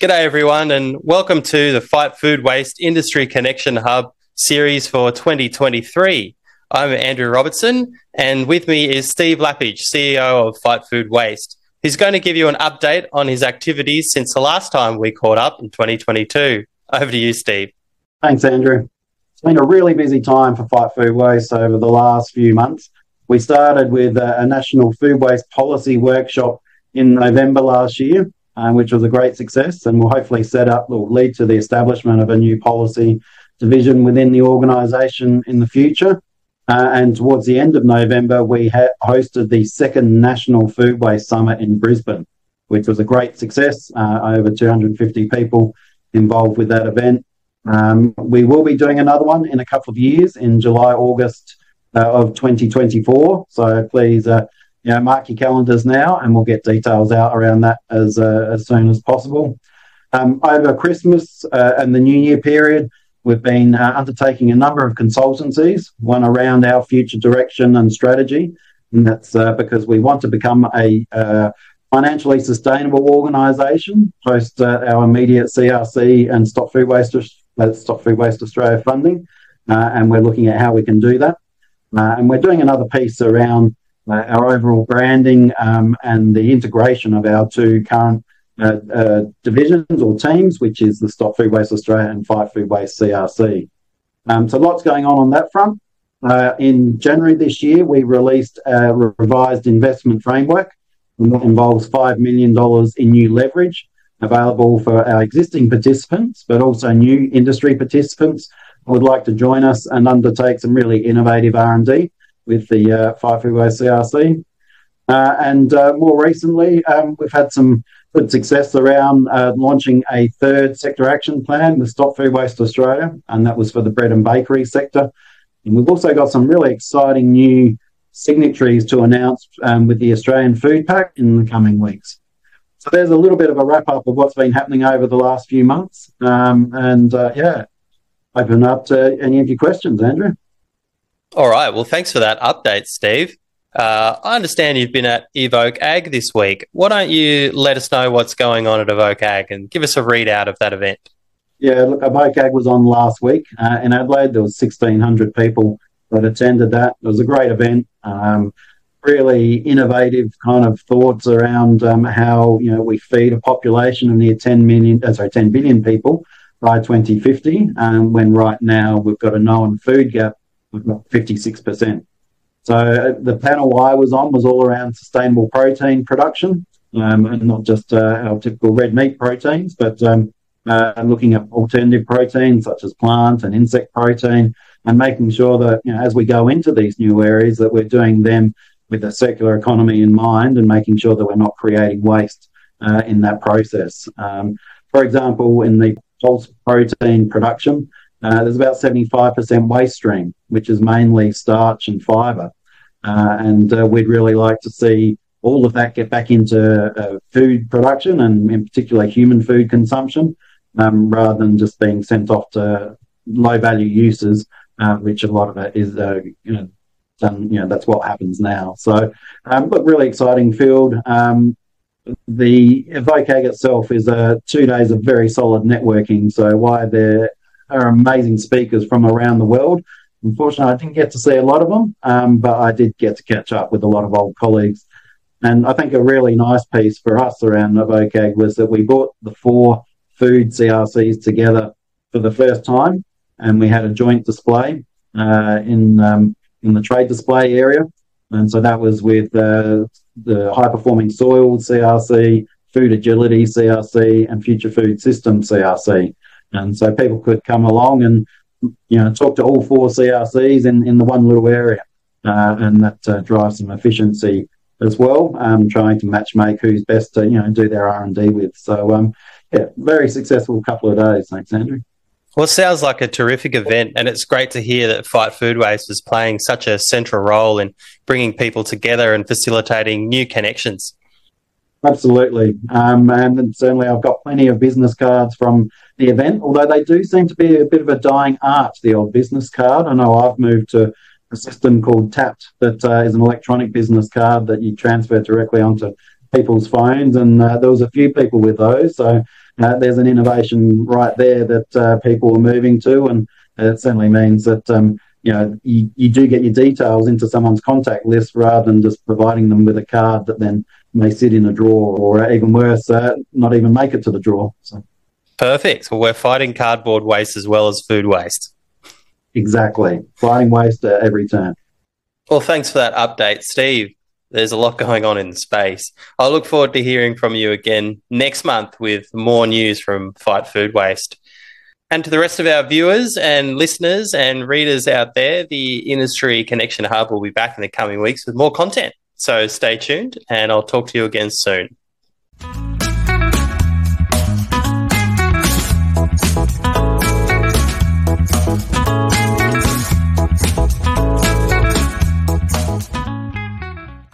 G'day, everyone, and welcome to the Fight Food Waste Industry Connection Hub series for 2023. I'm Andrew Robertson, and with me is Steve Lapidge, CEO of Fight Food Waste. He's going to give you an update on his activities since the last time we caught up in 2022. Over to you, Steve. Thanks, Andrew. It's been a really busy time for Fight Food Waste over the last few months. We started with a national food waste policy workshop in November last year, um, which was a great success and will hopefully set up will lead to the establishment of a new policy division within the organisation in the future. Uh, and towards the end of November, we ha- hosted the second National Food Waste Summit in Brisbane, which was a great success. Uh, over 250 people involved with that event. Um, we will be doing another one in a couple of years in July, August uh, of 2024. So please uh, you know, mark your calendars now, and we'll get details out around that as uh, as soon as possible. Um, over Christmas uh, and the New Year period, we've been uh, undertaking a number of consultancies, one around our future direction and strategy, and that's uh, because we want to become a uh, financially sustainable organisation post uh, our immediate CRC and Stop Food Waste Stop Food Waste Australia funding, and we're looking at how we can do that. and we're doing another piece around uh, our overall branding um, and the integration of our two current uh, uh, divisions or teams, which is the Stop Food Waste Australia and Fight Food Waste CRC. Um, so lots going on on that front. Uh, in January this year, we released a revised investment framework that involves $5 million in new leverage available for our existing participants, but also new industry participants who would like to join us and undertake some really innovative R&D with the uh, Food Waste CRC. Uh, and uh, more recently, um, we've had some good success around uh, launching a third sector action plan with Stop Food Waste Australia, and that was for the bread and bakery sector. And we've also got some really exciting new signatories to announce um, with the Australian Food Pact in the coming weeks. So there's a little bit of a wrap up of what's been happening over the last few months. Um, and uh, yeah, open up to any of your questions, Andrew. All right. Well, thanks for that update, Steve. Uh, I understand you've been at Evoke Ag this week. Why don't you let us know what's going on at Evoke Ag and give us a readout of that event? Yeah, look, Evoke Ag was on last week uh, in Adelaide. There was 1,600 people that attended that. It was a great event. Um, really innovative kind of thoughts around um, how you know we feed a population of near 10 million, uh, sorry, 10 billion people by 2050. Um, when right now we've got a known food gap 56%. So uh, the panel I was on was all around sustainable protein production, um, and not just uh, our typical red meat proteins, but um, uh, looking at alternative proteins such as plant and insect protein, and making sure that you know, as we go into these new areas, that we're doing them with a circular economy in mind, and making sure that we're not creating waste uh, in that process. Um, for example, in the pulse protein production, uh, there's about 75% waste stream, which is mainly starch and fibre. Uh, and uh, we'd really like to see all of that get back into uh, food production and, in particular, human food consumption, um, rather than just being sent off to low value uses, uh, which a lot of it is, uh, you know, done, you know, that's what happens now. So, um, really exciting field. Um, the Evoke Ag itself is uh, two days of very solid networking. So, why there are amazing speakers from around the world. Unfortunately, I didn't get to see a lot of them, um, but I did get to catch up with a lot of old colleagues. And I think a really nice piece for us around Evoke Ag was that we brought the four food CRCs together for the first time, and we had a joint display uh, in um, in the trade display area. And so that was with uh, the high performing soil CRC, food agility CRC, and future food system CRC. And so people could come along and you know talk to all four CRCs in, in the one little area, uh, and that uh, drives some efficiency as well. Um, trying to match make who's best to you know do their R and D with. So um, yeah, very successful couple of days. Thanks, Andrew. Well, it sounds like a terrific event, and it's great to hear that Fight Food Waste is playing such a central role in bringing people together and facilitating new connections. Absolutely. Um, and certainly I've got plenty of business cards from the event, although they do seem to be a bit of a dying art, the old business card. I know I've moved to a system called Tapt that uh, is an electronic business card that you transfer directly onto people's phones, and uh, there was a few people with those. So uh, there's an innovation right there that uh, people are moving to, and it certainly means that um, you know you, you do get your details into someone's contact list rather than just providing them with a card that then may sit in a drawer, or even worse, uh, not even make it to the drawer. So. Perfect. Well, we're fighting cardboard waste as well as food waste. Exactly, fighting waste at every turn. Well, thanks for that update, Steve there's a lot going on in space. I look forward to hearing from you again next month with more news from Fight Food Waste. And to the rest of our viewers and listeners and readers out there, the Industry Connection Hub will be back in the coming weeks with more content. So stay tuned and I'll talk to you again soon.